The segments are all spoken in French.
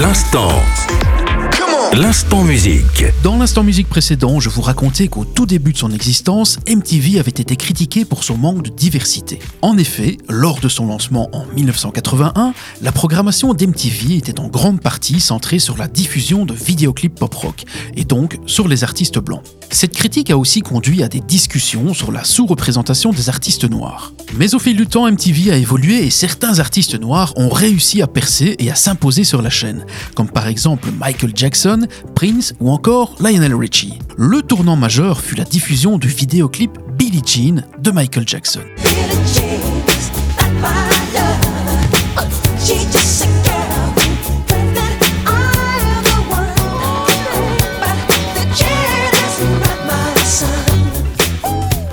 L'instant. L'instant musique. Dans l'instant musique précédent, je vous racontais qu'au tout début de son existence, MTV avait été critiqué pour son manque de diversité. En effet, lors de son lancement en 1981, la programmation d'MTV était en grande partie centrée sur la diffusion de vidéoclips pop-rock, et donc sur les artistes blancs. Cette critique a aussi conduit à des discussions sur la sous-représentation des artistes noirs. Mais au fil du temps, MTV a évolué et certains artistes noirs ont réussi à percer et à s'imposer sur la chaîne, comme par exemple Michael Jackson, Prince ou encore Lionel Richie. Le tournant majeur fut la diffusion du vidéoclip Billie Jean de Michael Jackson.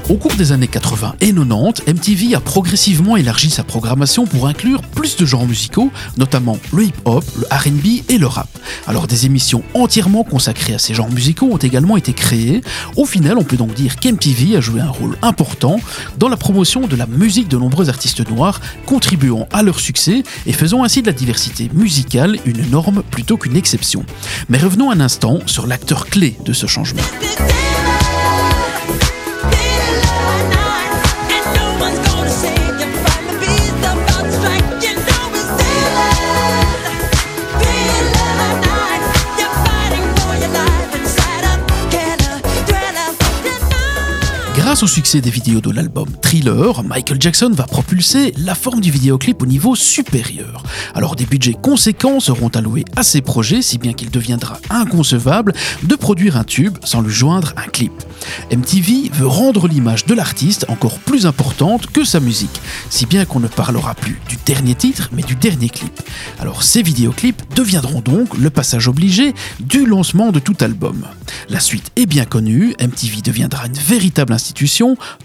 Au cours des années 80 et 90, MTV a progressivement élargi sa programmation pour inclure plus de genres musicaux, notamment le hip-hop, le RB et le rap. Alors des émissions entièrement consacrées à ces genres musicaux ont également été créées. Au final, on peut donc dire qu'MTV a joué un rôle important dans la promotion de la musique de nombreux artistes noirs, contribuant à leur succès et faisant ainsi de la diversité musicale une norme plutôt qu'une exception. Mais revenons un instant sur l'acteur clé de ce changement. Grâce au succès des vidéos de l'album Thriller, Michael Jackson va propulser la forme du vidéoclip au niveau supérieur. Alors des budgets conséquents seront alloués à ces projets, si bien qu'il deviendra inconcevable de produire un tube sans lui joindre un clip. MTV veut rendre l'image de l'artiste encore plus importante que sa musique, si bien qu'on ne parlera plus du dernier titre, mais du dernier clip. Alors ces vidéoclips deviendront donc le passage obligé du lancement de tout album. La suite est bien connue, MTV deviendra une véritable institution,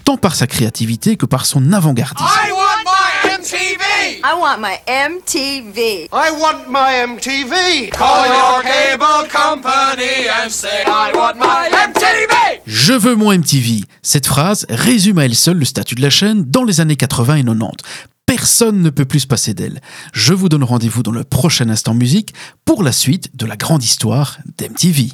tant par sa créativité que par son avant-gardisme. I want my MTV! I want my MTV. I want my MTV! Call your cable company and say I want my MTV! Je veux mon MTV. Cette phrase résume à elle seule le statut de la chaîne dans les années 80 et 90. Personne ne peut plus se passer d'elle. Je vous donne rendez-vous dans le prochain instant musique pour la suite de la grande histoire d'MTV.